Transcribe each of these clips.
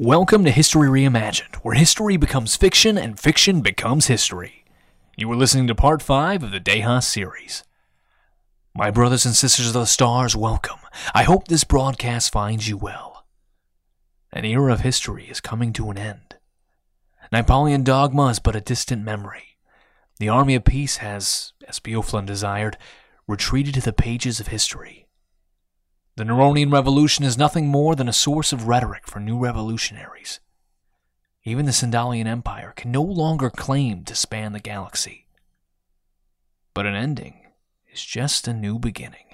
Welcome to History Reimagined, where history becomes fiction and fiction becomes history. You are listening to part 5 of the Dejas series. My brothers and sisters of the stars, welcome. I hope this broadcast finds you well. An era of history is coming to an end. Napoleon dogma is but a distant memory. The army of peace has, as Beoflin desired, retreated to the pages of history. The Neronian Revolution is nothing more than a source of rhetoric for new revolutionaries. Even the Sindalian Empire can no longer claim to span the galaxy. But an ending is just a new beginning.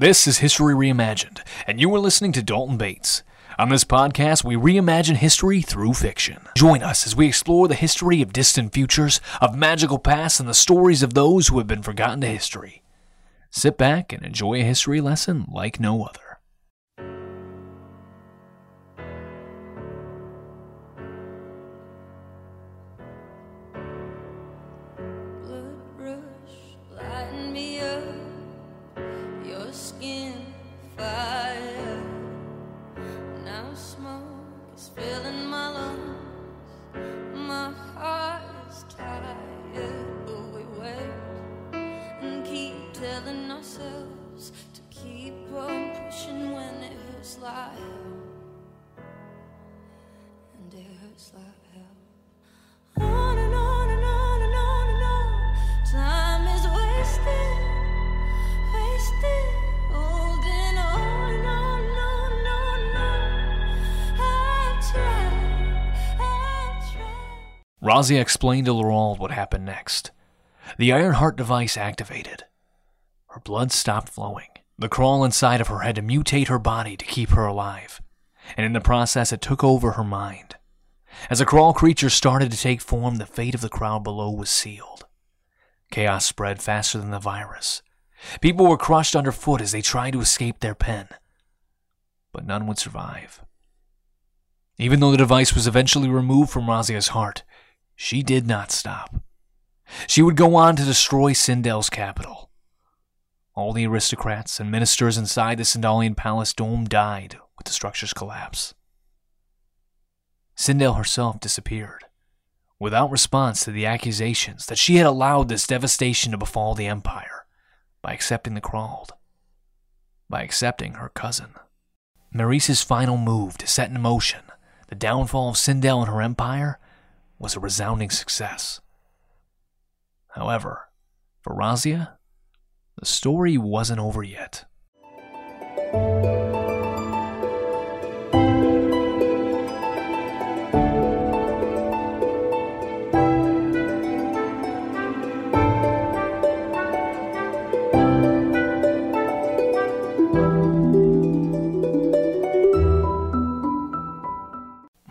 This is History Reimagined, and you are listening to Dalton Bates. On this podcast, we reimagine history through fiction. Join us as we explore the history of distant futures, of magical pasts, and the stories of those who have been forgotten to history. Sit back and enjoy a history lesson like no other. And like hell. Time is wasted, wasted. And. Razia explained to Laurald what happened next. The Iron Heart device activated. Her blood stopped flowing. The crawl inside of her had to mutate her body to keep her alive, and in the process, it took over her mind. As the crawl creature started to take form, the fate of the crowd below was sealed. Chaos spread faster than the virus. People were crushed underfoot as they tried to escape their pen, but none would survive. Even though the device was eventually removed from Razia's heart, she did not stop. She would go on to destroy Sindel's capital. All the aristocrats and ministers inside the Sindalian palace dome died with the structure's collapse. Sindel herself disappeared, without response to the accusations that she had allowed this devastation to befall the Empire by accepting the crawled, by accepting her cousin. Maurice's final move to set in motion the downfall of Sindel and her empire was a resounding success. However, for Razia, the story wasn't over yet.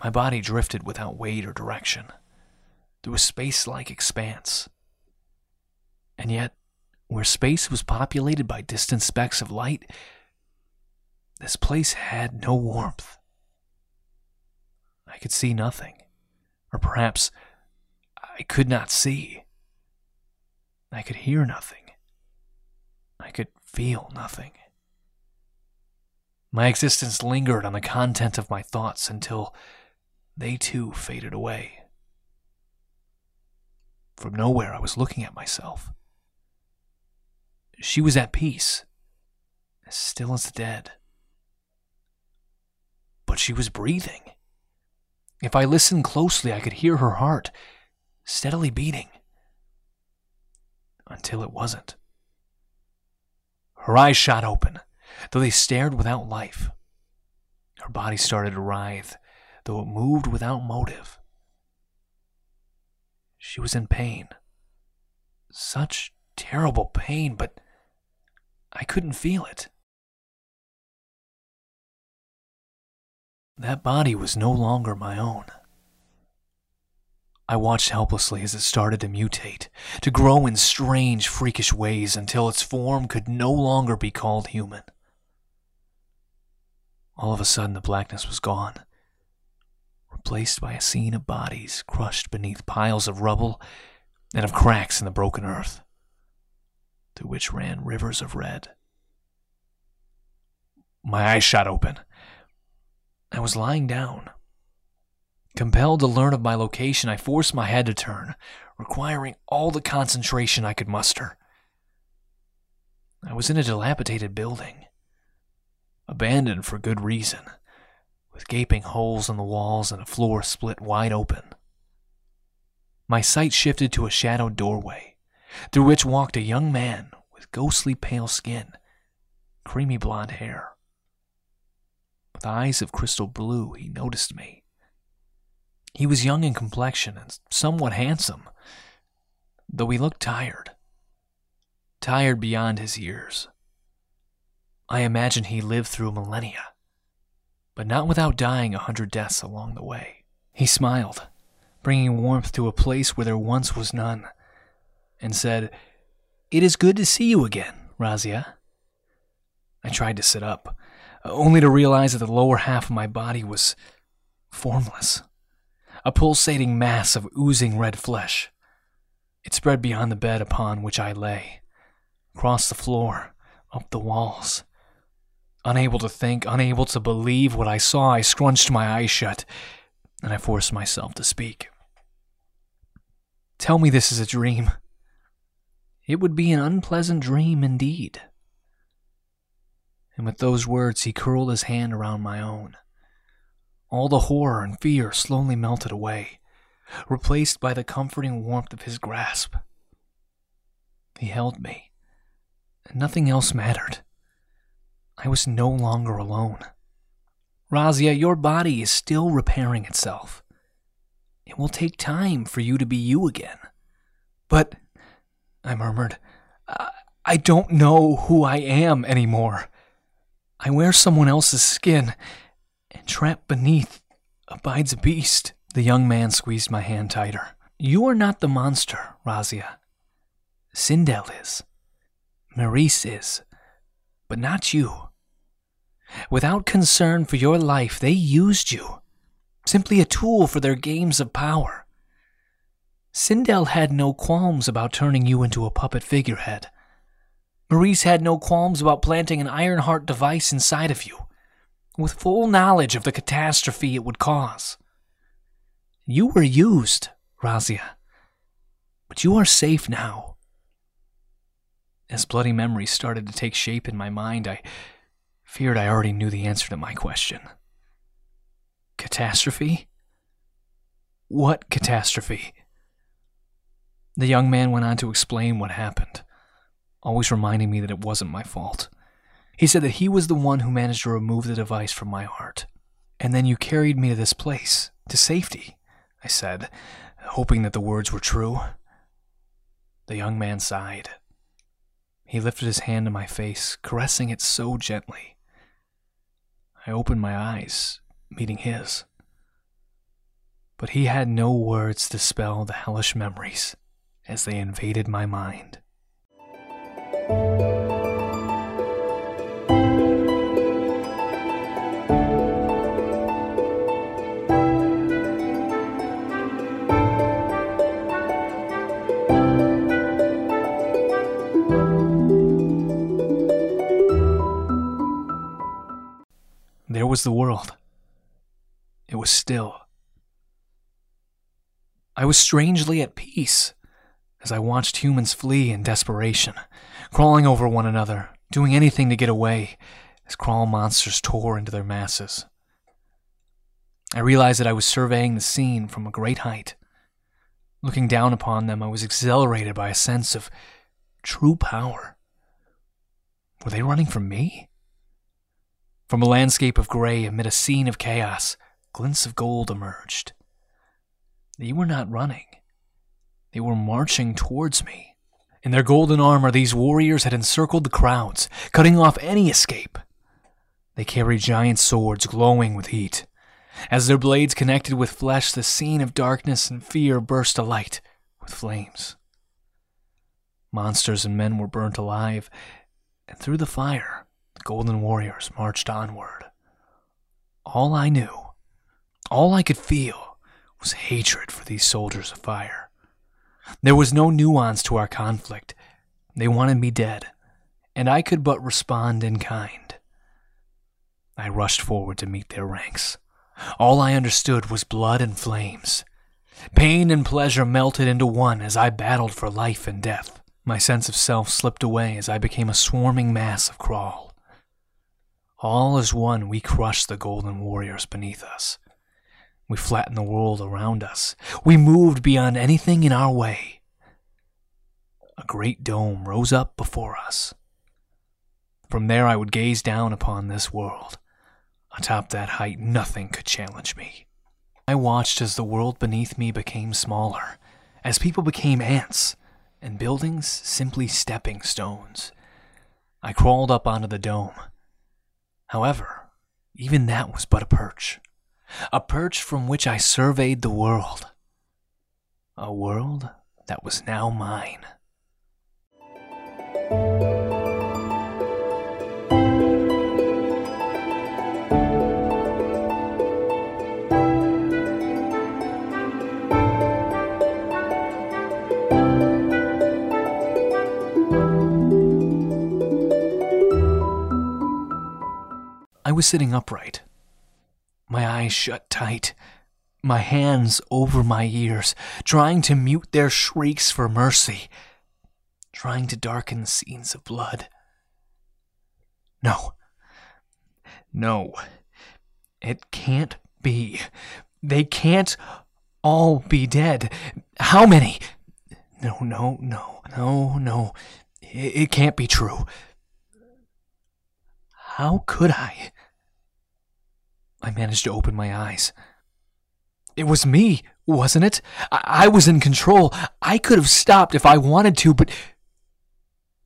My body drifted without weight or direction through a space like expanse. And yet, where space was populated by distant specks of light, this place had no warmth. I could see nothing, or perhaps I could not see. I could hear nothing. I could feel nothing. My existence lingered on the content of my thoughts until they too faded away. From nowhere, I was looking at myself. She was at peace, as still as the dead. But she was breathing. If I listened closely, I could hear her heart steadily beating. Until it wasn't. Her eyes shot open, though they stared without life. Her body started to writhe, though it moved without motive. She was in pain. Such terrible pain, but I couldn't feel it. That body was no longer my own. I watched helplessly as it started to mutate, to grow in strange, freakish ways until its form could no longer be called human. All of a sudden, the blackness was gone, replaced by a scene of bodies crushed beneath piles of rubble and of cracks in the broken earth, through which ran rivers of red. My eyes shot open. I was lying down. Compelled to learn of my location, I forced my head to turn, requiring all the concentration I could muster. I was in a dilapidated building, abandoned for good reason, with gaping holes in the walls and a floor split wide open. My sight shifted to a shadowed doorway, through which walked a young man with ghostly pale skin, creamy blonde hair. With eyes of crystal blue, he noticed me. He was young in complexion and somewhat handsome, though he looked tired. Tired beyond his years. I imagine he lived through millennia, but not without dying a hundred deaths along the way. He smiled, bringing warmth to a place where there once was none, and said, It is good to see you again, Razia. I tried to sit up, only to realize that the lower half of my body was formless a pulsating mass of oozing red flesh. It spread beyond the bed upon which I lay, across the floor, up the walls. Unable to think, unable to believe what I saw, I scrunched my eyes shut, and I forced myself to speak. Tell me this is a dream. It would be an unpleasant dream indeed. And with those words, he curled his hand around my own. All the horror and fear slowly melted away, replaced by the comforting warmth of his grasp. He held me, and nothing else mattered. I was no longer alone. Razia, your body is still repairing itself. It will take time for you to be you again. But, I murmured, I, I don't know who I am anymore. I wear someone else's skin, and trapped beneath abides a beast. The young man squeezed my hand tighter. You are not the monster, Razia. Sindel is. Maurice is. But not you. Without concern for your life, they used you. Simply a tool for their games of power. Sindel had no qualms about turning you into a puppet figurehead. Maurice had no qualms about planting an Ironheart device inside of you with full knowledge of the catastrophe it would cause. You were used, Razia, but you are safe now. As bloody memories started to take shape in my mind, I feared I already knew the answer to my question. Catastrophe? What catastrophe? The young man went on to explain what happened, always reminding me that it wasn't my fault. He said that he was the one who managed to remove the device from my heart. And then you carried me to this place, to safety, I said, hoping that the words were true. The young man sighed. He lifted his hand to my face, caressing it so gently. I opened my eyes, meeting his. But he had no words to spell the hellish memories as they invaded my mind. There was the world. It was still. I was strangely at peace as I watched humans flee in desperation, crawling over one another, doing anything to get away as crawl monsters tore into their masses. I realized that I was surveying the scene from a great height. Looking down upon them, I was exhilarated by a sense of true power. Were they running from me? From a landscape of gray amid a scene of chaos, glints of gold emerged. They were not running. They were marching towards me. In their golden armor, these warriors had encircled the crowds, cutting off any escape. They carried giant swords glowing with heat. As their blades connected with flesh, the scene of darkness and fear burst alight with flames. Monsters and men were burnt alive, and through the fire, the Golden Warriors marched onward. All I knew, all I could feel, was hatred for these soldiers of fire. There was no nuance to our conflict. They wanted me dead, and I could but respond in kind. I rushed forward to meet their ranks. All I understood was blood and flames. Pain and pleasure melted into one as I battled for life and death. My sense of self slipped away as I became a swarming mass of Crawl. All as one, we crushed the golden warriors beneath us. We flattened the world around us. We moved beyond anything in our way. A great dome rose up before us. From there, I would gaze down upon this world. Atop that height, nothing could challenge me. I watched as the world beneath me became smaller, as people became ants, and buildings simply stepping stones. I crawled up onto the dome. However, even that was but a perch a perch from which I surveyed the world. A world that was now mine. I was sitting upright, my eyes shut tight, my hands over my ears, trying to mute their shrieks for mercy, trying to darken scenes of blood. No. No. It can't be. They can't all be dead. How many? No, no, no, no, no. It, it can't be true. How could I? I managed to open my eyes. It was me, wasn't it? I, I was in control. I could have stopped if I wanted to, but.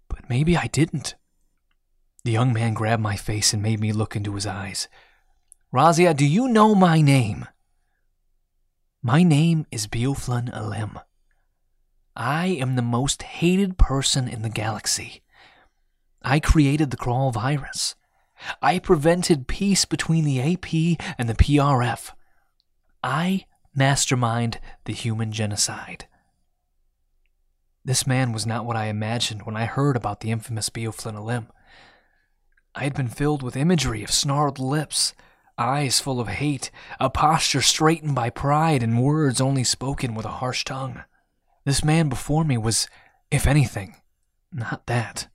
But maybe I didn't. The young man grabbed my face and made me look into his eyes. Razia, do you know my name? My name is Beoflin Alim. I am the most hated person in the galaxy. I created the Crawl virus. I prevented peace between the AP and the PRF. I mastermind the human genocide. This man was not what I imagined when I heard about the infamous Beoflin Alim. I had been filled with imagery of snarled lips, eyes full of hate, a posture straightened by pride, and words only spoken with a harsh tongue. This man before me was, if anything, not that.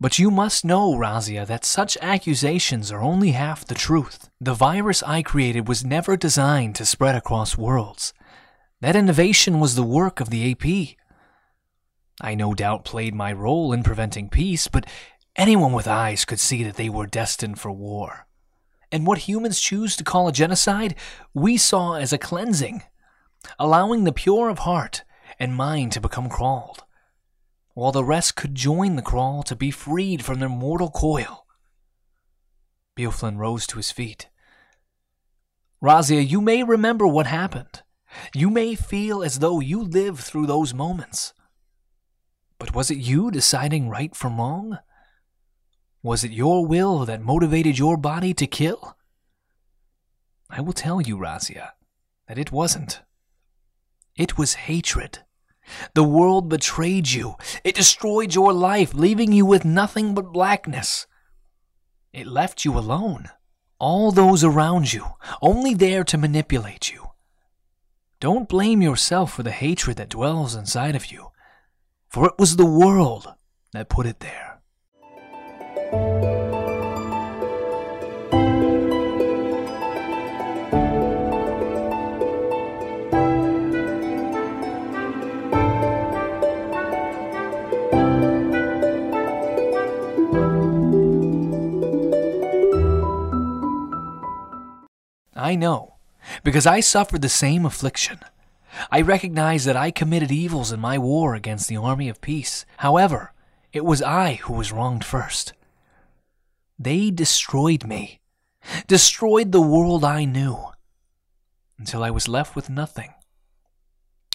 But you must know, Razia, that such accusations are only half the truth. The virus I created was never designed to spread across worlds. That innovation was the work of the AP. I no doubt played my role in preventing peace, but anyone with eyes could see that they were destined for war. And what humans choose to call a genocide, we saw as a cleansing, allowing the pure of heart and mind to become crawled while the rest could join the crawl to be freed from their mortal coil. Beoflin rose to his feet. Razia, you may remember what happened. You may feel as though you lived through those moments. But was it you deciding right from wrong? Was it your will that motivated your body to kill? I will tell you, Razia, that it wasn't. It was hatred. The world betrayed you. It destroyed your life, leaving you with nothing but blackness. It left you alone. All those around you, only there to manipulate you. Don't blame yourself for the hatred that dwells inside of you, for it was the world that put it there. I know, because I suffered the same affliction. I recognize that I committed evils in my war against the army of peace. However, it was I who was wronged first. They destroyed me. destroyed the world I knew, until I was left with nothing.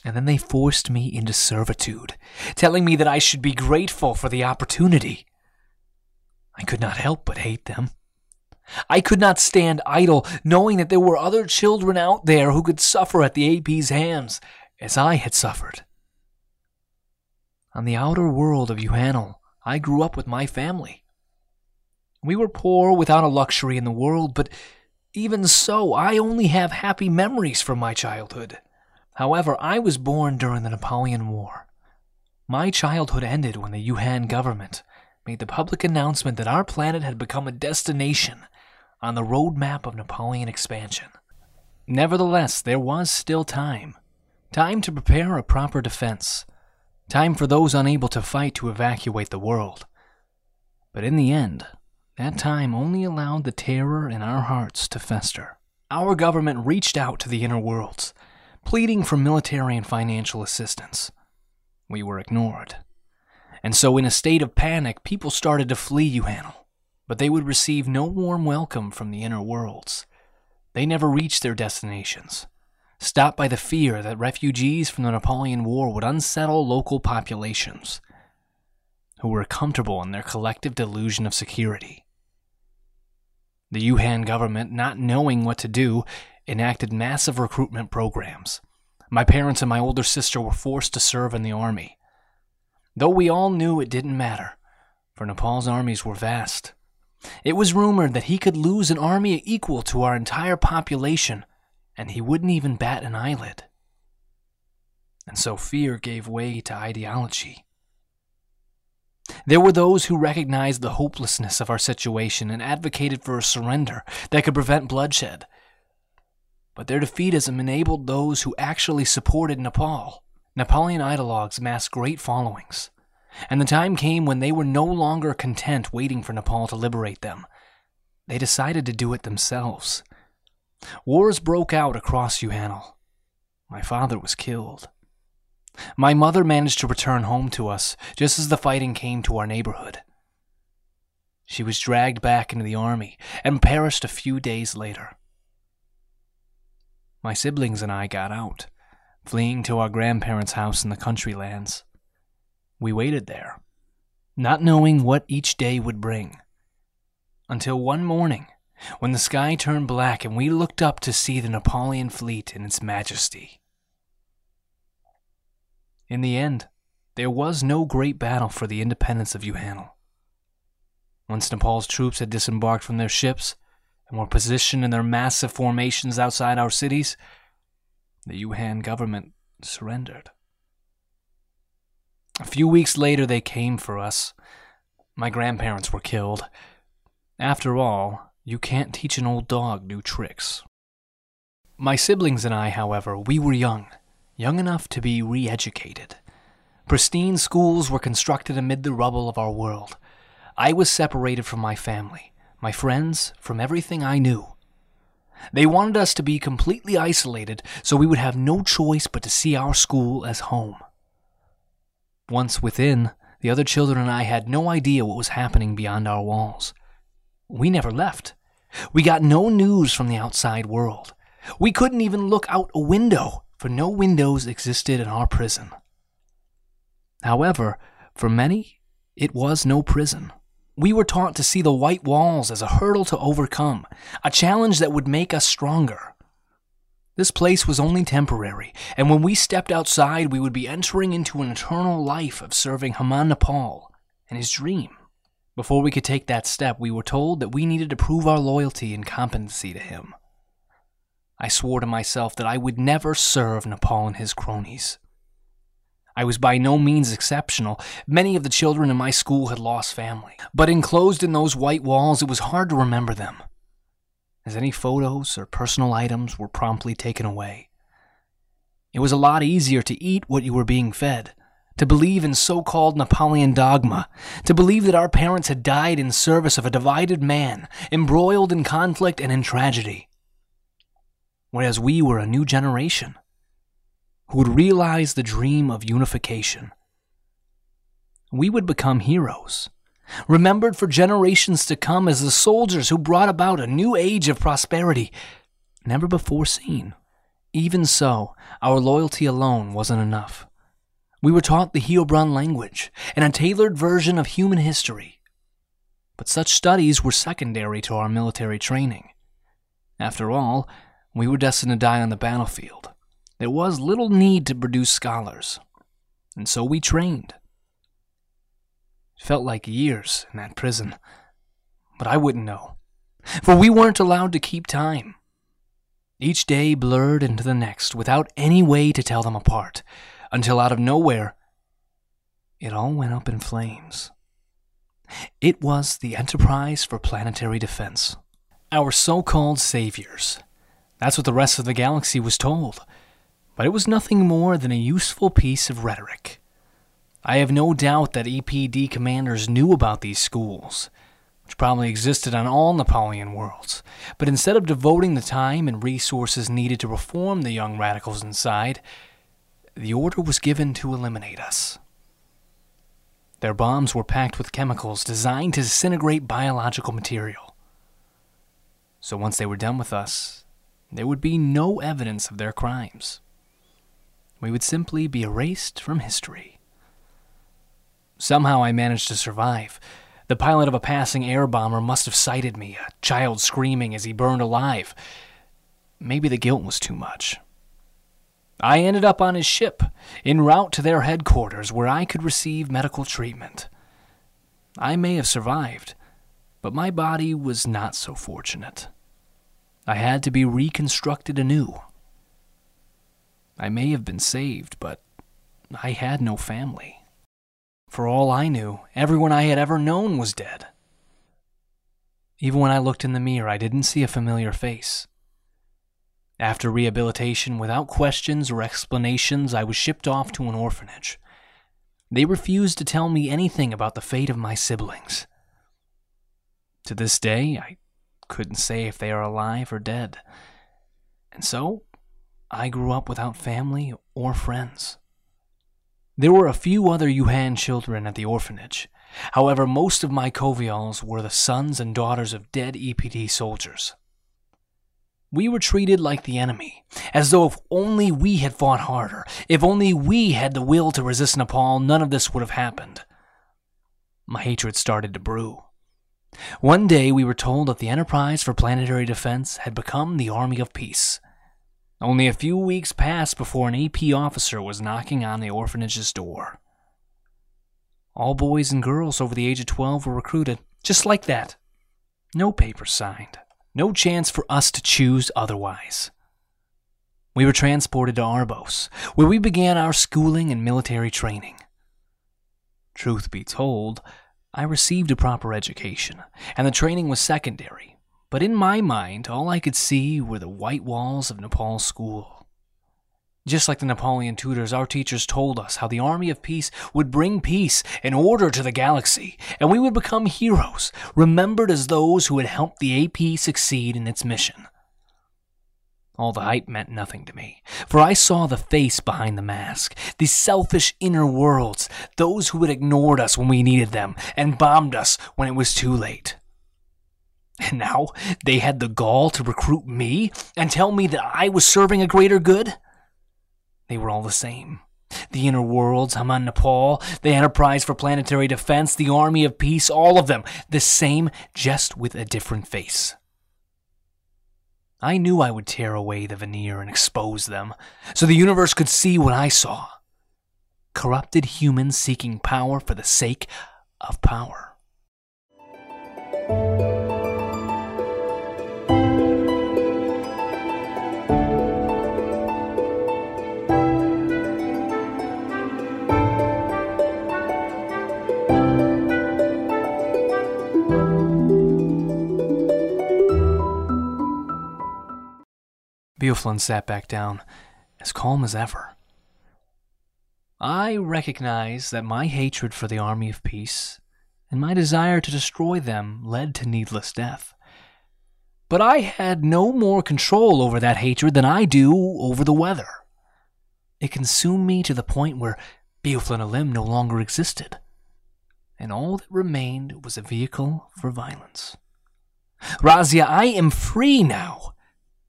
And then they forced me into servitude, telling me that I should be grateful for the opportunity. I could not help but hate them. I could not stand idle, knowing that there were other children out there who could suffer at the AP's hands, as I had suffered. On the outer world of Yuhanel, I grew up with my family. We were poor without a luxury in the world, but even so, I only have happy memories from my childhood. However, I was born during the Napoleon War. My childhood ended when the Yuhan government made the public announcement that our planet had become a destination on the roadmap of Napoleon expansion. Nevertheless, there was still time. Time to prepare a proper defense. Time for those unable to fight to evacuate the world. But in the end, that time only allowed the terror in our hearts to fester. Our government reached out to the inner worlds, pleading for military and financial assistance. We were ignored. And so, in a state of panic, people started to flee Yuhanel, but they would receive no warm welcome from the inner worlds. They never reached their destinations, stopped by the fear that refugees from the Napoleon War would unsettle local populations who were comfortable in their collective delusion of security. The Yuhan government, not knowing what to do, enacted massive recruitment programs. My parents and my older sister were forced to serve in the army. Though we all knew it didn't matter, for Nepal's armies were vast. It was rumored that he could lose an army equal to our entire population, and he wouldn't even bat an eyelid. And so fear gave way to ideology. There were those who recognized the hopelessness of our situation and advocated for a surrender that could prevent bloodshed. But their defeatism enabled those who actually supported Nepal. Napoleon ideologues amassed great followings, and the time came when they were no longer content waiting for Nepal to liberate them. They decided to do it themselves. Wars broke out across Yuhanel. My father was killed. My mother managed to return home to us just as the fighting came to our neighborhood. She was dragged back into the army and perished a few days later. My siblings and I got out fleeing to our grandparents' house in the country lands. We waited there, not knowing what each day would bring. Until one morning, when the sky turned black and we looked up to see the Napoleon fleet in its majesty. In the end, there was no great battle for the independence of Yuhanel. Once Nepal's troops had disembarked from their ships and were positioned in their massive formations outside our cities, the Yuhan government surrendered. A few weeks later, they came for us. My grandparents were killed. After all, you can't teach an old dog new tricks. My siblings and I, however, we were young, young enough to be re educated. Pristine schools were constructed amid the rubble of our world. I was separated from my family, my friends, from everything I knew. They wanted us to be completely isolated so we would have no choice but to see our school as home. Once within, the other children and I had no idea what was happening beyond our walls. We never left. We got no news from the outside world. We couldn't even look out a window, for no windows existed in our prison. However, for many, it was no prison. We were taught to see the white walls as a hurdle to overcome, a challenge that would make us stronger. This place was only temporary, and when we stepped outside, we would be entering into an eternal life of serving Haman Nepal and his dream. Before we could take that step, we were told that we needed to prove our loyalty and competency to him. I swore to myself that I would never serve Nepal and his cronies. I was by no means exceptional. Many of the children in my school had lost family. But enclosed in those white walls, it was hard to remember them, as any photos or personal items were promptly taken away. It was a lot easier to eat what you were being fed, to believe in so called Napoleon dogma, to believe that our parents had died in service of a divided man, embroiled in conflict and in tragedy. Whereas we were a new generation who would realize the dream of unification. We would become heroes, remembered for generations to come as the soldiers who brought about a new age of prosperity never before seen. Even so, our loyalty alone wasn't enough. We were taught the Heilbronn language and a tailored version of human history. But such studies were secondary to our military training. After all, we were destined to die on the battlefield. There was little need to produce scholars. And so we trained. Felt like years in that prison, but I wouldn't know, for we weren't allowed to keep time. Each day blurred into the next without any way to tell them apart, until out of nowhere, it all went up in flames. It was the Enterprise for Planetary Defense. Our so called saviors. That's what the rest of the galaxy was told. But it was nothing more than a useful piece of rhetoric. I have no doubt that EPD commanders knew about these schools, which probably existed on all Napoleon worlds, but instead of devoting the time and resources needed to reform the young radicals inside, the order was given to eliminate us. Their bombs were packed with chemicals designed to disintegrate biological material. So once they were done with us, there would be no evidence of their crimes. We would simply be erased from history. Somehow I managed to survive. The pilot of a passing air bomber must have sighted me, a child screaming as he burned alive. Maybe the guilt was too much. I ended up on his ship, en route to their headquarters where I could receive medical treatment. I may have survived, but my body was not so fortunate. I had to be reconstructed anew. I may have been saved, but I had no family. For all I knew, everyone I had ever known was dead. Even when I looked in the mirror, I didn't see a familiar face. After rehabilitation, without questions or explanations, I was shipped off to an orphanage. They refused to tell me anything about the fate of my siblings. To this day, I couldn't say if they are alive or dead. And so, I grew up without family or friends. There were a few other Yuhan children at the orphanage. However, most of my Covials were the sons and daughters of dead EPD soldiers. We were treated like the enemy, as though if only we had fought harder, if only we had the will to resist Nepal, none of this would have happened. My hatred started to brew. One day we were told that the Enterprise for Planetary Defense had become the Army of Peace. Only a few weeks passed before an AP officer was knocking on the orphanage's door. All boys and girls over the age of 12 were recruited, just like that. No papers signed. No chance for us to choose otherwise. We were transported to Arbos, where we began our schooling and military training. Truth be told, I received a proper education, and the training was secondary, but in my mind, all I could see were the white walls of Nepal school. Just like the Napoleon tutors, our teachers told us how the army of peace would bring peace and order to the galaxy, and we would become heroes, remembered as those who had helped the AP succeed in its mission. All the hype meant nothing to me, for I saw the face behind the mask, the selfish inner worlds, those who had ignored us when we needed them and bombed us when it was too late. And now they had the gall to recruit me and tell me that I was serving a greater good? They were all the same. The Inner Worlds, Haman Nepal, the Enterprise for Planetary Defense, the Army of Peace, all of them, the same, just with a different face. I knew I would tear away the veneer and expose them, so the universe could see what I saw corrupted humans seeking power for the sake of power. Beoflin sat back down, as calm as ever. I recognize that my hatred for the Army of Peace and my desire to destroy them led to needless death. But I had no more control over that hatred than I do over the weather. It consumed me to the point where Beoflin Alim no longer existed. and all that remained was a vehicle for violence. Razia, I am free now.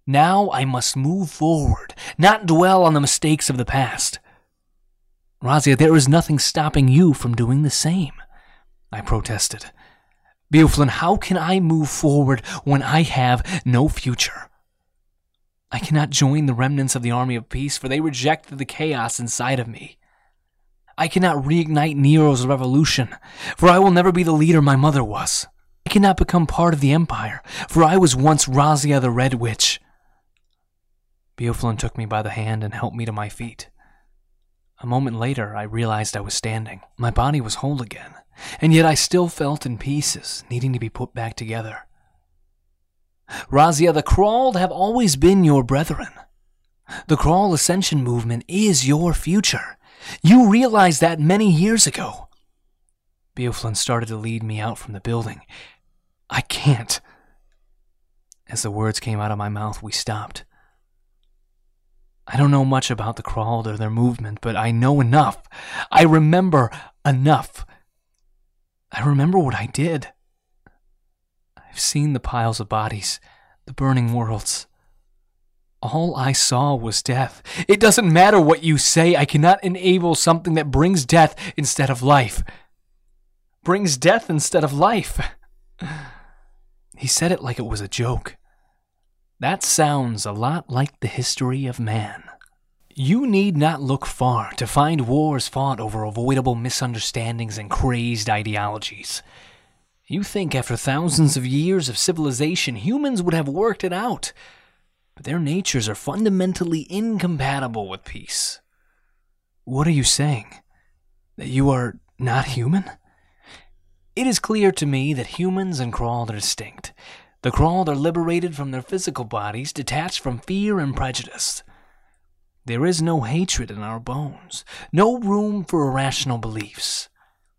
Now I must move forward, not dwell on the mistakes of the past. Razia, there is nothing stopping you from doing the same, I protested. Beoflin, how can I move forward when I have no future? I cannot join the remnants of the army of peace, for they rejected the chaos inside of me. I cannot reignite Nero's revolution, for I will never be the leader my mother was. I cannot become part of the empire, for I was once Razia the Red Witch. Beoflin took me by the hand and helped me to my feet. A moment later, I realized I was standing. My body was whole again, and yet I still felt in pieces, needing to be put back together. Razia, the Crawled have always been your brethren. The Crawl Ascension movement is your future. You realized that many years ago. Beoflin started to lead me out from the building. I can't. As the words came out of my mouth, we stopped. I don't know much about the Crawled or their movement, but I know enough. I remember enough. I remember what I did. I've seen the piles of bodies, the burning worlds. All I saw was death. It doesn't matter what you say, I cannot enable something that brings death instead of life. Brings death instead of life. He said it like it was a joke. That sounds a lot like the history of man. You need not look far to find wars fought over avoidable misunderstandings and crazed ideologies. You think after thousands of years of civilization, humans would have worked it out, but their natures are fundamentally incompatible with peace. What are you saying? That you are not human? It is clear to me that humans and crawled are distinct. The crawled are liberated from their physical bodies, detached from fear and prejudice. There is no hatred in our bones, no room for irrational beliefs.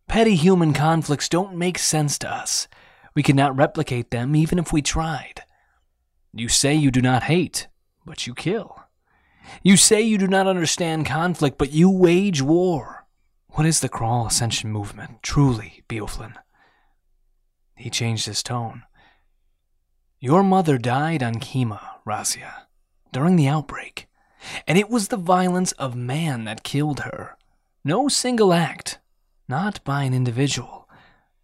Petty human conflicts don't make sense to us. We cannot replicate them even if we tried. You say you do not hate, but you kill. You say you do not understand conflict, but you wage war. What is the Crawl Ascension movement, truly, Beoflin? He changed his tone. Your mother died on Kima, Razia, during the outbreak, and it was the violence of man that killed her. No single act, not by an individual,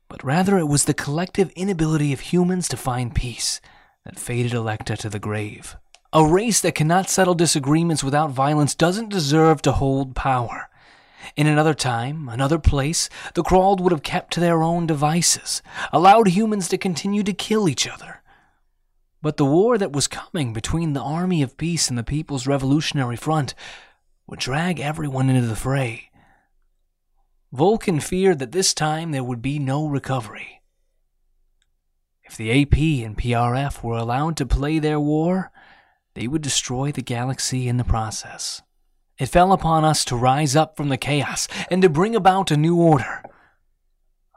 but rather it was the collective inability of humans to find peace that fated Electa to the grave. A race that cannot settle disagreements without violence doesn't deserve to hold power. In another time, another place, the crawled would have kept to their own devices, allowed humans to continue to kill each other. But the war that was coming between the Army of Peace and the People's Revolutionary Front would drag everyone into the fray. Vulcan feared that this time there would be no recovery. If the AP and PRF were allowed to play their war, they would destroy the galaxy in the process. It fell upon us to rise up from the chaos and to bring about a new order.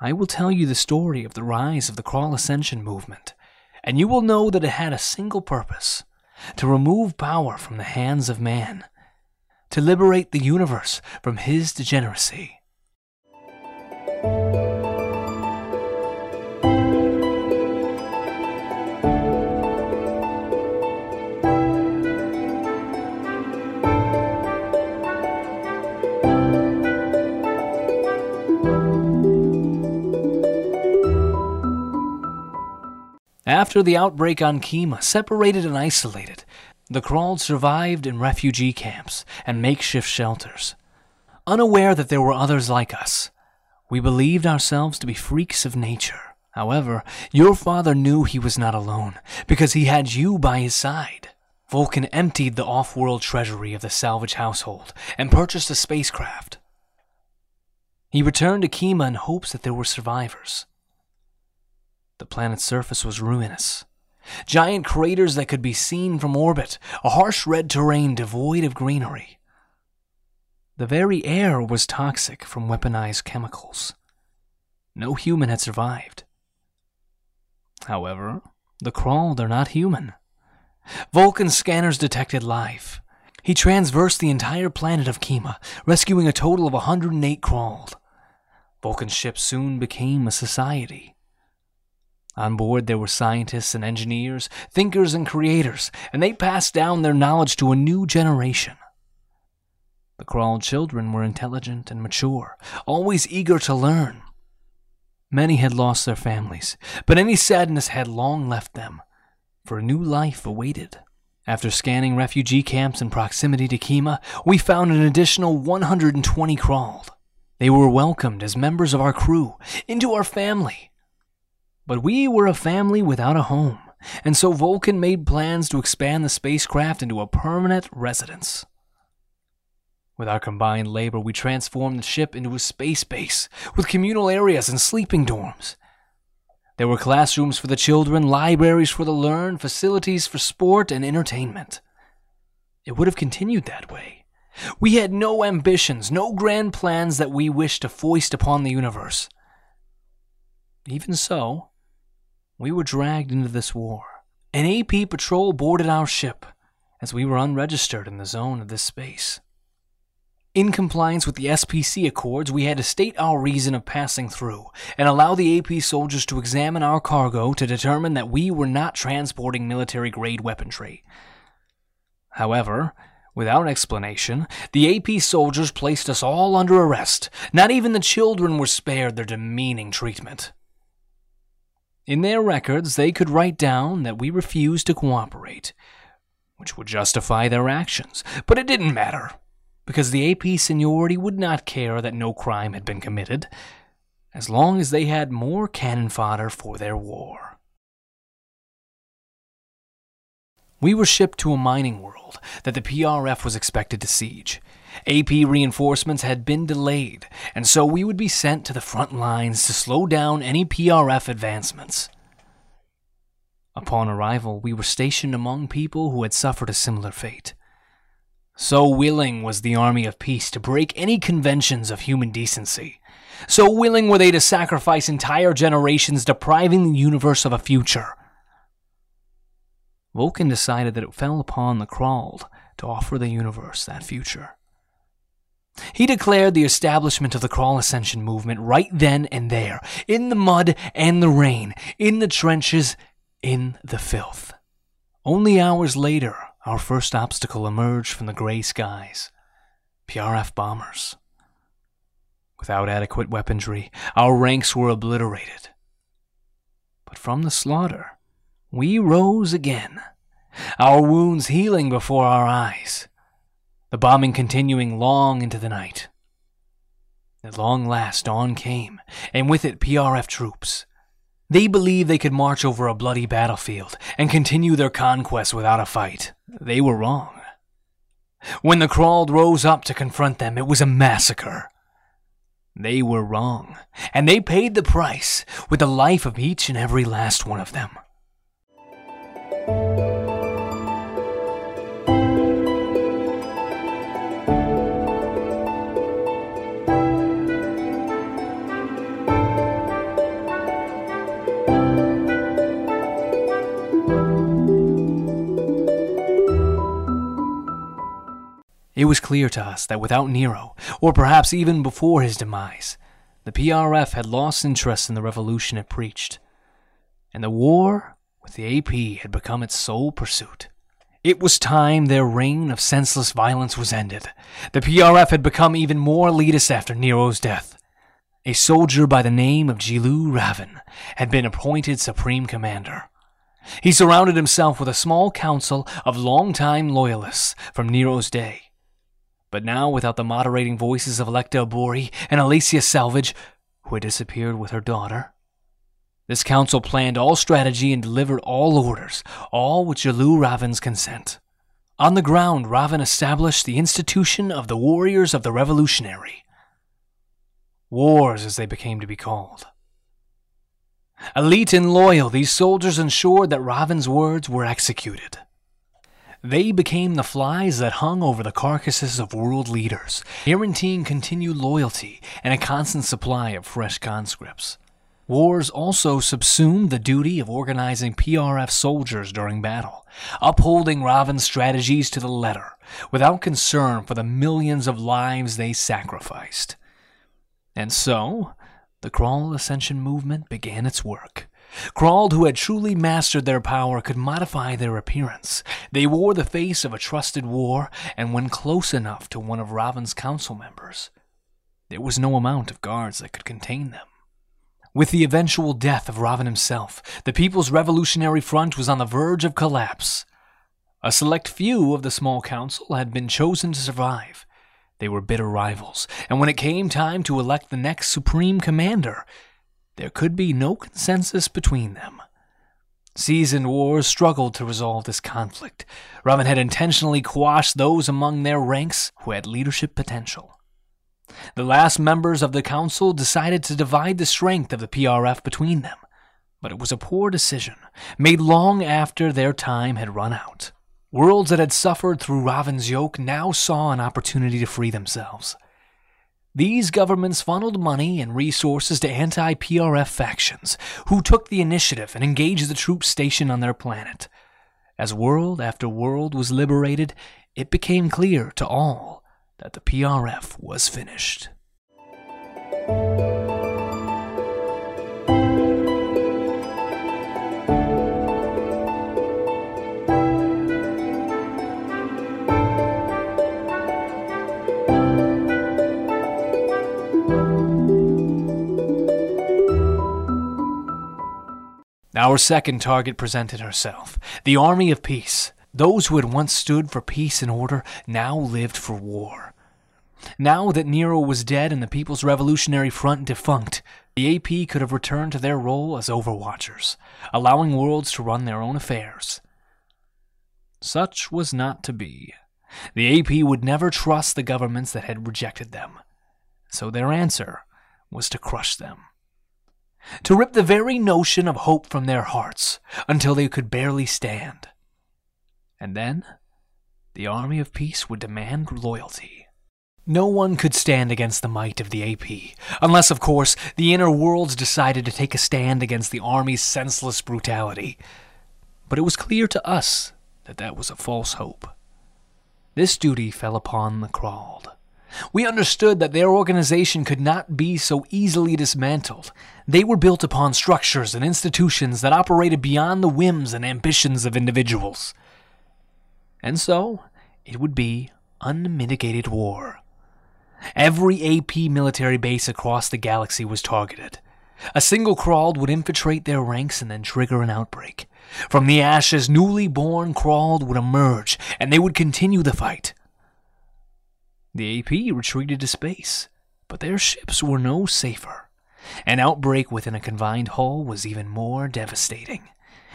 I will tell you the story of the rise of the Crawl Ascension movement, and you will know that it had a single purpose to remove power from the hands of man, to liberate the universe from his degeneracy. After the outbreak on Kima, separated and isolated, the crawled survived in refugee camps and makeshift shelters. Unaware that there were others like us, we believed ourselves to be freaks of nature. However, your father knew he was not alone, because he had you by his side. Vulcan emptied the off world treasury of the salvage household and purchased a spacecraft. He returned to Kima in hopes that there were survivors. The planet's surface was ruinous. Giant craters that could be seen from orbit, a harsh red terrain devoid of greenery. The very air was toxic from weaponized chemicals. No human had survived. However, the crawled are not human. Vulcan scanners detected life. He transversed the entire planet of Kima, rescuing a total of 108 crawled. Vulcan's ship soon became a society. On board, there were scientists and engineers, thinkers and creators, and they passed down their knowledge to a new generation. The Crawl children were intelligent and mature, always eager to learn. Many had lost their families, but any sadness had long left them, for a new life awaited. After scanning refugee camps in proximity to Kima, we found an additional 120 crawled. They were welcomed as members of our crew, into our family. But we were a family without a home, and so Vulcan made plans to expand the spacecraft into a permanent residence. With our combined labor, we transformed the ship into a space base with communal areas and sleeping dorms. There were classrooms for the children, libraries for the learned, facilities for sport and entertainment. It would have continued that way. We had no ambitions, no grand plans that we wished to foist upon the universe. Even so, we were dragged into this war. An AP patrol boarded our ship, as we were unregistered in the zone of this space. In compliance with the SPC Accords, we had to state our reason of passing through and allow the AP soldiers to examine our cargo to determine that we were not transporting military grade weaponry. However, without explanation, the AP soldiers placed us all under arrest. Not even the children were spared their demeaning treatment. In their records, they could write down that we refused to cooperate, which would justify their actions, but it didn't matter because the AP seniority would not care that no crime had been committed, as long as they had more cannon fodder for their war. We were shipped to a mining world that the PRF was expected to siege. AP reinforcements had been delayed, and so we would be sent to the front lines to slow down any PRF advancements. Upon arrival, we were stationed among people who had suffered a similar fate. So willing was the army of peace to break any conventions of human decency. So willing were they to sacrifice entire generations, depriving the universe of a future. Vulcan decided that it fell upon the Crawled to offer the universe that future. He declared the establishment of the crawl Ascension movement right then and there, in the mud and the rain, in the trenches, in the filth. Only hours later, our first obstacle emerged from the gray skies PRF bombers. Without adequate weaponry, our ranks were obliterated. But from the slaughter, we rose again, our wounds healing before our eyes, the bombing continuing long into the night. At long last, dawn came, and with it PRF troops. They believed they could march over a bloody battlefield and continue their conquest without a fight. They were wrong. When the Crawled rose up to confront them, it was a massacre. They were wrong, and they paid the price with the life of each and every last one of them. It was clear to us that without Nero, or perhaps even before his demise, the PRF had lost interest in the revolution it preached, and the war with the AP had become its sole pursuit. It was time their reign of senseless violence was ended. The PRF had become even more elitist after Nero's death. A soldier by the name of Jilu Raven had been appointed supreme commander. He surrounded himself with a small council of longtime loyalists from Nero's day but now without the moderating voices of Electa Abori and Alicia Selvage, who had disappeared with her daughter. This council planned all strategy and delivered all orders, all with Jalu Raven's consent. On the ground, Raven established the institution of the Warriors of the Revolutionary. Wars, as they became to be called. Elite and loyal, these soldiers ensured that Raven's words were executed. They became the flies that hung over the carcasses of world leaders, guaranteeing continued loyalty and a constant supply of fresh conscripts. Wars also subsumed the duty of organizing PRF soldiers during battle, upholding Raven's strategies to the letter, without concern for the millions of lives they sacrificed. And so, the Crawl Ascension movement began its work. Crawled, who had truly mastered their power, could modify their appearance. They wore the face of a trusted war, and when close enough to one of Raven's council members, there was no amount of guards that could contain them. With the eventual death of Raven himself, the People's Revolutionary Front was on the verge of collapse. A select few of the small council had been chosen to survive. They were bitter rivals, and when it came time to elect the next supreme commander, there could be no consensus between them. Seasoned wars struggled to resolve this conflict. Raven had intentionally quashed those among their ranks who had leadership potential. The last members of the council decided to divide the strength of the PRF between them, but it was a poor decision, made long after their time had run out. Worlds that had suffered through Raven's yoke now saw an opportunity to free themselves. These governments funneled money and resources to anti PRF factions, who took the initiative and engaged the troops stationed on their planet. As world after world was liberated, it became clear to all that the PRF was finished. Our second target presented herself the Army of Peace. Those who had once stood for peace and order now lived for war. Now that Nero was dead and the People's Revolutionary Front defunct, the AP could have returned to their role as overwatchers, allowing worlds to run their own affairs. Such was not to be. The AP would never trust the governments that had rejected them, so their answer was to crush them to rip the very notion of hope from their hearts until they could barely stand. And then, the army of peace would demand loyalty. No one could stand against the might of the AP, unless, of course, the inner worlds decided to take a stand against the army's senseless brutality. But it was clear to us that that was a false hope. This duty fell upon the crawled. We understood that their organization could not be so easily dismantled. They were built upon structures and institutions that operated beyond the whims and ambitions of individuals. And so, it would be unmitigated war. Every AP military base across the galaxy was targeted. A single crawled would infiltrate their ranks and then trigger an outbreak. From the ashes, newly born crawled would emerge, and they would continue the fight. The AP retreated to space, but their ships were no safer. An outbreak within a confined hull was even more devastating.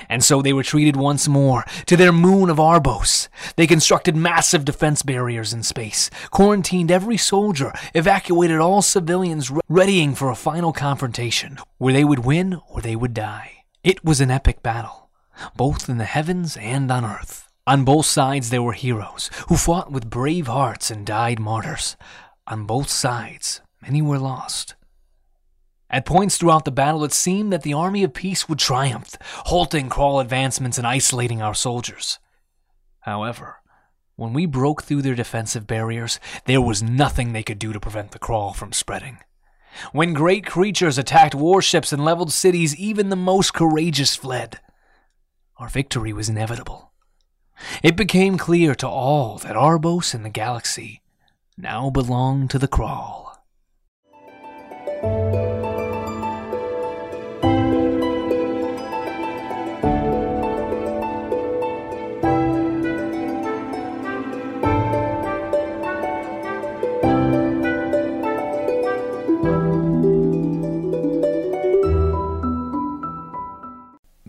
And so they retreated once more to their moon of Arbos. They constructed massive defense barriers in space, quarantined every soldier, evacuated all civilians, readying for a final confrontation, where they would win or they would die. It was an epic battle, both in the heavens and on Earth. On both sides there were heroes who fought with brave hearts and died martyrs. On both sides, many were lost. At points throughout the battle, it seemed that the army of peace would triumph, halting crawl advancements and isolating our soldiers. However, when we broke through their defensive barriers, there was nothing they could do to prevent the crawl from spreading. When great creatures attacked warships and leveled cities, even the most courageous fled. Our victory was inevitable. It became clear to all that Arbos and the galaxy now belonged to the Crawl.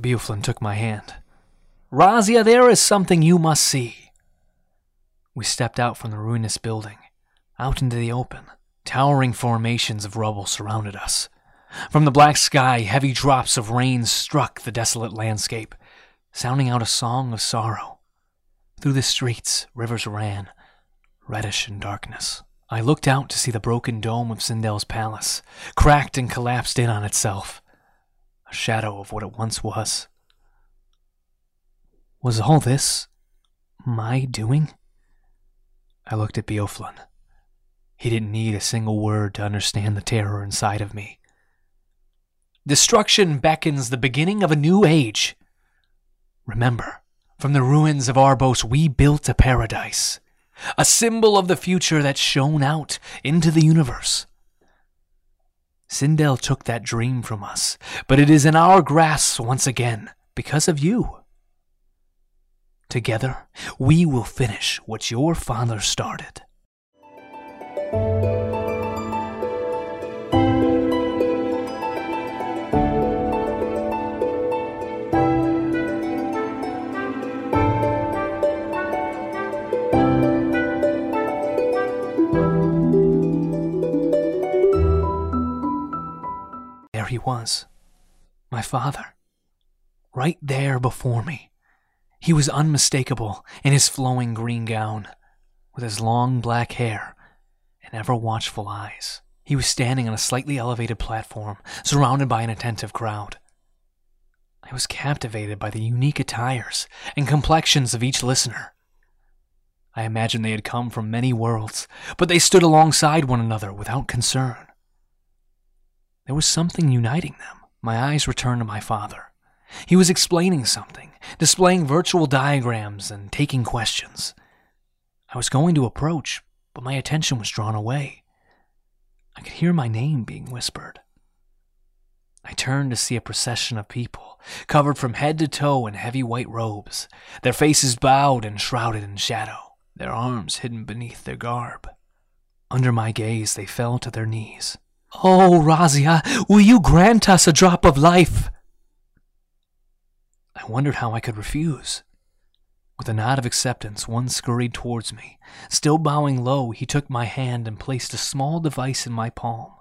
Beoflin took my hand. Razia, there is something you must see. We stepped out from the ruinous building, out into the open. Towering formations of rubble surrounded us. From the black sky, heavy drops of rain struck the desolate landscape, sounding out a song of sorrow. Through the streets, rivers ran, reddish in darkness. I looked out to see the broken dome of Sindel's palace, cracked and collapsed in on itself, a shadow of what it once was. Was all this my doing? I looked at Beoflin. He didn't need a single word to understand the terror inside of me. Destruction beckons the beginning of a new age. Remember, from the ruins of Arbos, we built a paradise, a symbol of the future that shone out into the universe. Sindel took that dream from us, but it is in our grasp once again because of you. Together, we will finish what your father started. There he was, my father, right there before me. He was unmistakable in his flowing green gown, with his long black hair and ever watchful eyes. He was standing on a slightly elevated platform, surrounded by an attentive crowd. I was captivated by the unique attires and complexions of each listener. I imagined they had come from many worlds, but they stood alongside one another without concern. There was something uniting them. My eyes returned to my father. He was explaining something, displaying virtual diagrams and taking questions. I was going to approach, but my attention was drawn away. I could hear my name being whispered. I turned to see a procession of people, covered from head to toe in heavy white robes, their faces bowed and shrouded in shadow, their arms hidden beneath their garb. Under my gaze, they fell to their knees. Oh, Razia, will you grant us a drop of life? I wondered how I could refuse. With a nod of acceptance, one scurried towards me. Still bowing low, he took my hand and placed a small device in my palm.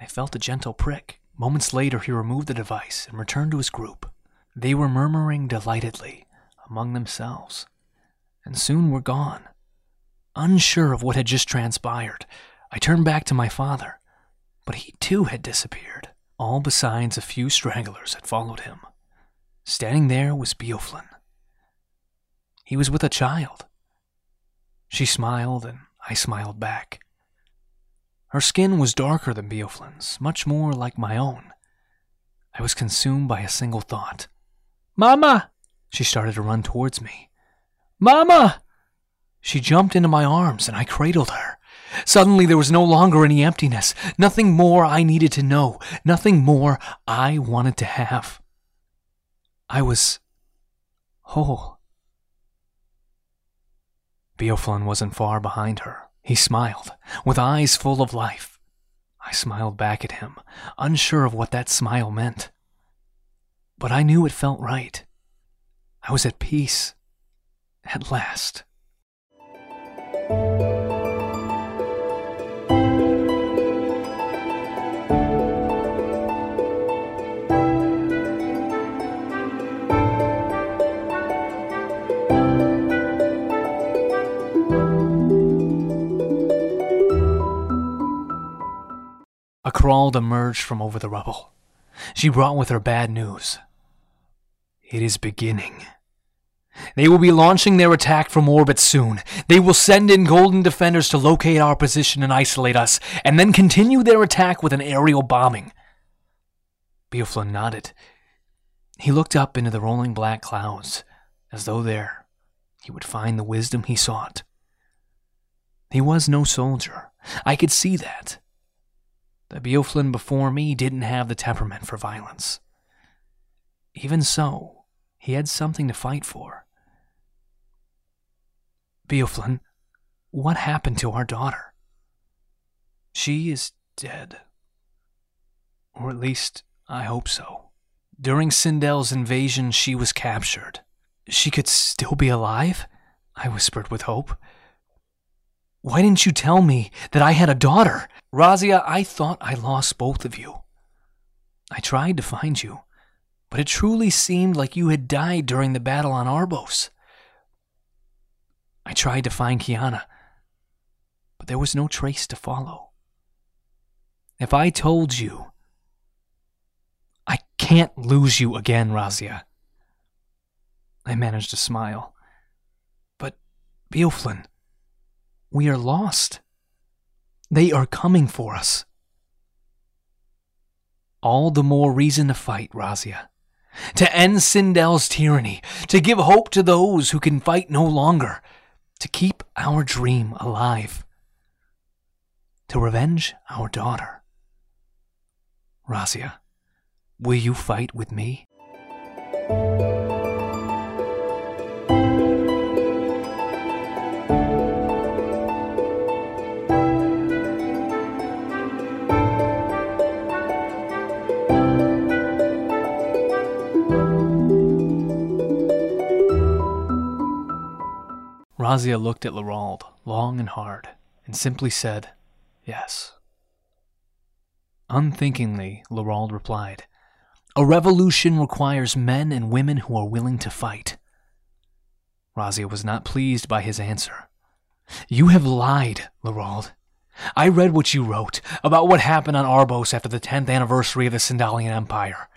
I felt a gentle prick. Moments later, he removed the device and returned to his group. They were murmuring delightedly among themselves, and soon were gone. Unsure of what had just transpired, I turned back to my father, but he too had disappeared. All besides a few stragglers had followed him. Standing there was Beoflin. He was with a child. She smiled, and I smiled back. Her skin was darker than Beoflin's, much more like my own. I was consumed by a single thought. Mama! She started to run towards me. Mama! She jumped into my arms, and I cradled her. Suddenly, there was no longer any emptiness, nothing more I needed to know, nothing more I wanted to have. I was oh. whole. Beoflin wasn't far behind her. He smiled, with eyes full of life. I smiled back at him, unsure of what that smile meant. But I knew it felt right. I was at peace. At last. Emerged from over the rubble. She brought with her bad news. It is beginning. They will be launching their attack from orbit soon. They will send in Golden Defenders to locate our position and isolate us, and then continue their attack with an aerial bombing. Beoflin nodded. He looked up into the rolling black clouds, as though there he would find the wisdom he sought. He was no soldier. I could see that. The Beoflin before me didn't have the temperament for violence. Even so, he had something to fight for. Beoflin, what happened to our daughter? She is dead. Or at least, I hope so. During Sindel's invasion, she was captured. She could still be alive? I whispered with hope. Why didn't you tell me that I had a daughter? Razia, I thought I lost both of you. I tried to find you, but it truly seemed like you had died during the battle on Arbos. I tried to find Kiana, but there was no trace to follow. If I told you, I can't lose you again, Razia. I managed to smile. But, Beoflin, we are lost. They are coming for us. All the more reason to fight, Razia. To end Sindel's tyranny, to give hope to those who can fight no longer, to keep our dream alive, to revenge our daughter. Razia, will you fight with me? Razia looked at Laurald long and hard and simply said, Yes. Unthinkingly, Laurald replied, A revolution requires men and women who are willing to fight. Razia was not pleased by his answer. You have lied, Laurald. I read what you wrote about what happened on Arbos after the 10th anniversary of the Sindalian Empire.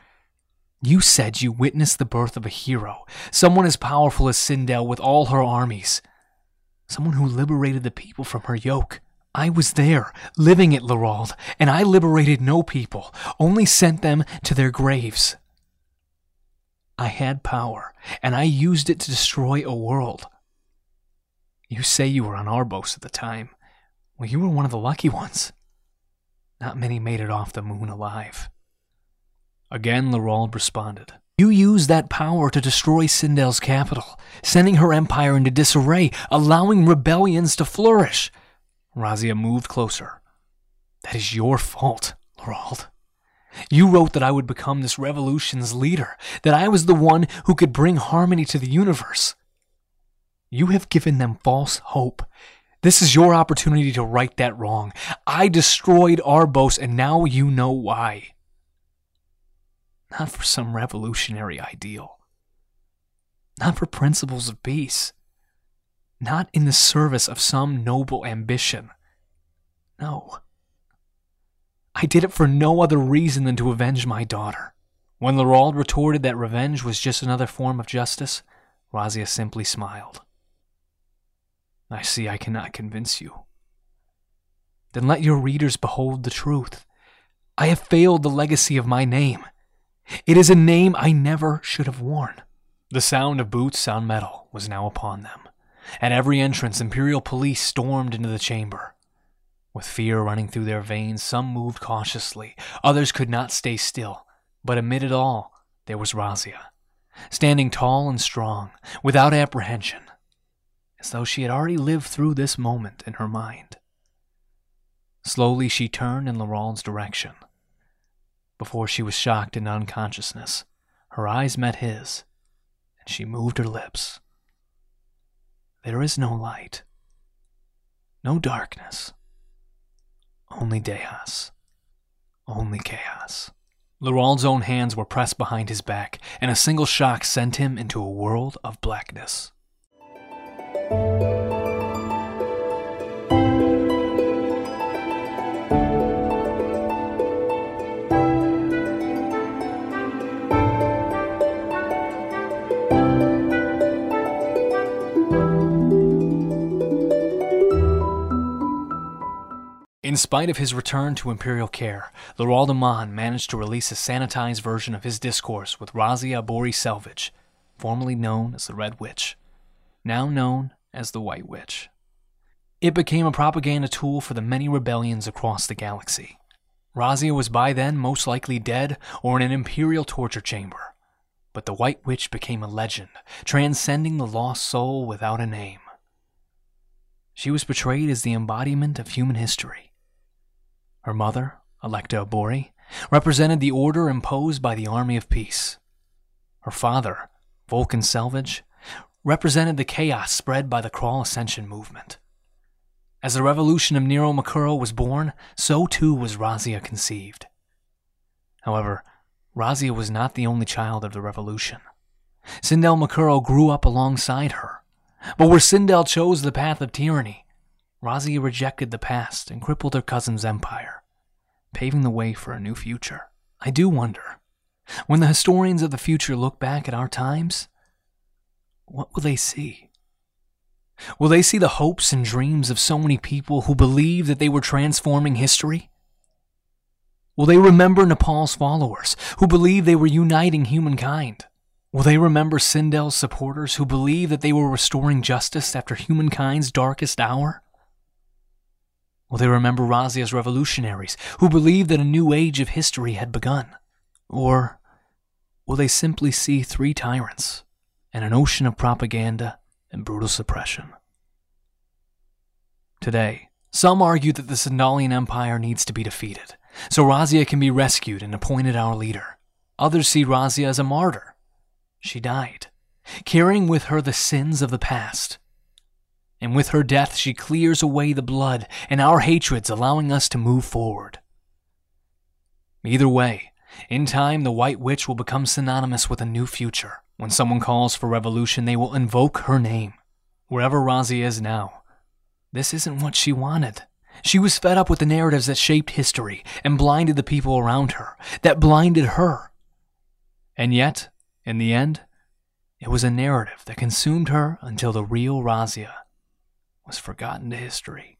You said you witnessed the birth of a hero, someone as powerful as Sindel with all her armies, someone who liberated the people from her yoke. I was there, living it, Laurald, and I liberated no people, only sent them to their graves. I had power, and I used it to destroy a world. You say you were on Arbos at the time. Well, you were one of the lucky ones. Not many made it off the moon alive. Again, Laurald responded. You used that power to destroy Sindel's capital, sending her empire into disarray, allowing rebellions to flourish. Razia moved closer. That is your fault, Laurald. You wrote that I would become this revolution's leader, that I was the one who could bring harmony to the universe. You have given them false hope. This is your opportunity to right that wrong. I destroyed Arbos, and now you know why not for some revolutionary ideal, not for principles of peace, not in the service of some noble ambition. No. I did it for no other reason than to avenge my daughter. When Laurald retorted that revenge was just another form of justice, Razia simply smiled. I see I cannot convince you. Then let your readers behold the truth. I have failed the legacy of my name. It is a name I never should have worn. The sound of boots on metal was now upon them. At every entrance, Imperial police stormed into the chamber. With fear running through their veins, some moved cautiously, others could not stay still. But amid it all, there was Razia, standing tall and strong, without apprehension, as though she had already lived through this moment in her mind. Slowly she turned in Laurald's direction. Before she was shocked into unconsciousness, her eyes met his, and she moved her lips. There is no light, no darkness, only Deus, only chaos. Laurald's own hands were pressed behind his back, and a single shock sent him into a world of blackness. Spite of his return to Imperial care, Laurald Amon managed to release a sanitized version of his discourse with Razia Bori Selvage, formerly known as the Red Witch, now known as the White Witch. It became a propaganda tool for the many rebellions across the galaxy. Razia was by then most likely dead or in an Imperial torture chamber, but the White Witch became a legend, transcending the lost soul without a name. She was portrayed as the embodiment of human history her mother, Electa Bori, represented the order imposed by the Army of Peace. Her father, Vulcan Selvage, represented the chaos spread by the Crawl Ascension movement. As the revolution of Nero Makuro was born, so too was Razia conceived. However, Razia was not the only child of the revolution. Sindel Makuro grew up alongside her. But where Sindel chose the path of tyranny, Razia rejected the past and crippled her cousin's empire, paving the way for a new future. I do wonder, when the historians of the future look back at our times, what will they see? Will they see the hopes and dreams of so many people who believed that they were transforming history? Will they remember Nepal's followers, who believed they were uniting humankind? Will they remember Sindel's supporters, who believed that they were restoring justice after humankind's darkest hour? Will they remember Razia's revolutionaries, who believed that a new age of history had begun? Or will they simply see three tyrants and an ocean of propaganda and brutal suppression? Today, some argue that the Sindalian Empire needs to be defeated, so Razia can be rescued and appointed our leader. Others see Razia as a martyr. She died, carrying with her the sins of the past. And with her death, she clears away the blood and our hatreds, allowing us to move forward. Either way, in time, the White Witch will become synonymous with a new future. When someone calls for revolution, they will invoke her name. Wherever Razia is now, this isn't what she wanted. She was fed up with the narratives that shaped history and blinded the people around her, that blinded her. And yet, in the end, it was a narrative that consumed her until the real Razia was forgotten to history.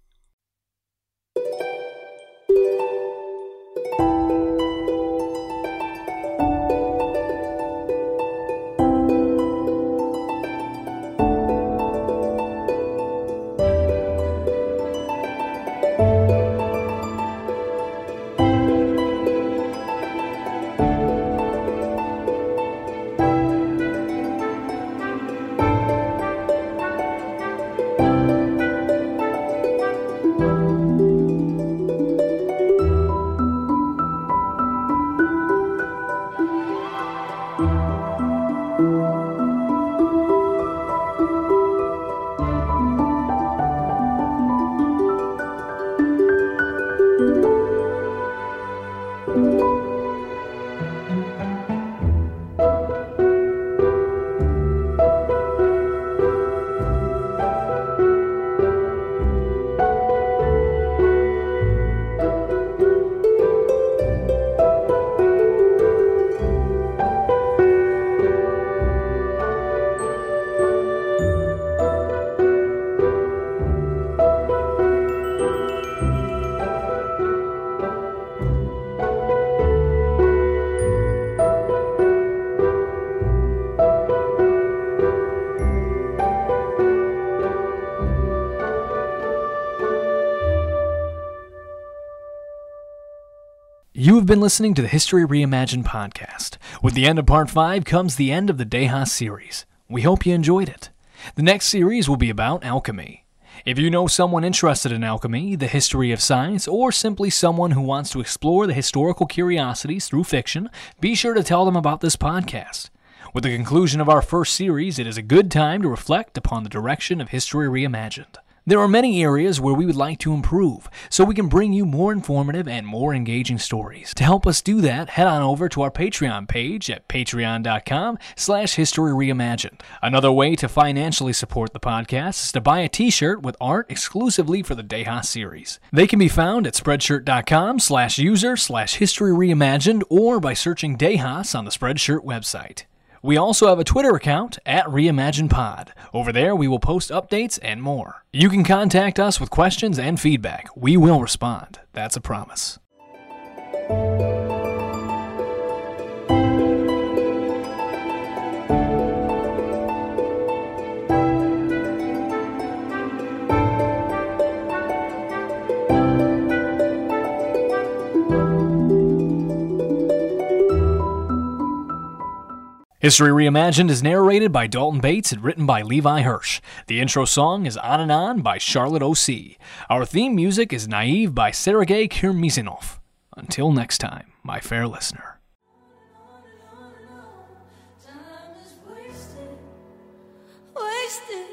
Been listening to the History Reimagined podcast. With the end of part 5 comes the end of the Deha series. We hope you enjoyed it. The next series will be about alchemy. If you know someone interested in alchemy, the history of science, or simply someone who wants to explore the historical curiosities through fiction, be sure to tell them about this podcast. With the conclusion of our first series, it is a good time to reflect upon the direction of History Reimagined. There are many areas where we would like to improve, so we can bring you more informative and more engaging stories. To help us do that, head on over to our Patreon page at patreon.com slash history reimagined. Another way to financially support the podcast is to buy a t-shirt with art exclusively for the Deha series. They can be found at spreadshirt.com slash user slash history reimagined or by searching Dehas on the Spreadshirt website. We also have a Twitter account at ReimaginePod. Over there, we will post updates and more. You can contact us with questions and feedback. We will respond. That's a promise. History Reimagined is narrated by Dalton Bates and written by Levi Hirsch. The intro song is On and On by Charlotte O.C. Our theme music is Naive by Sergei Kirmizinov. Until next time, my fair listener. Wasted.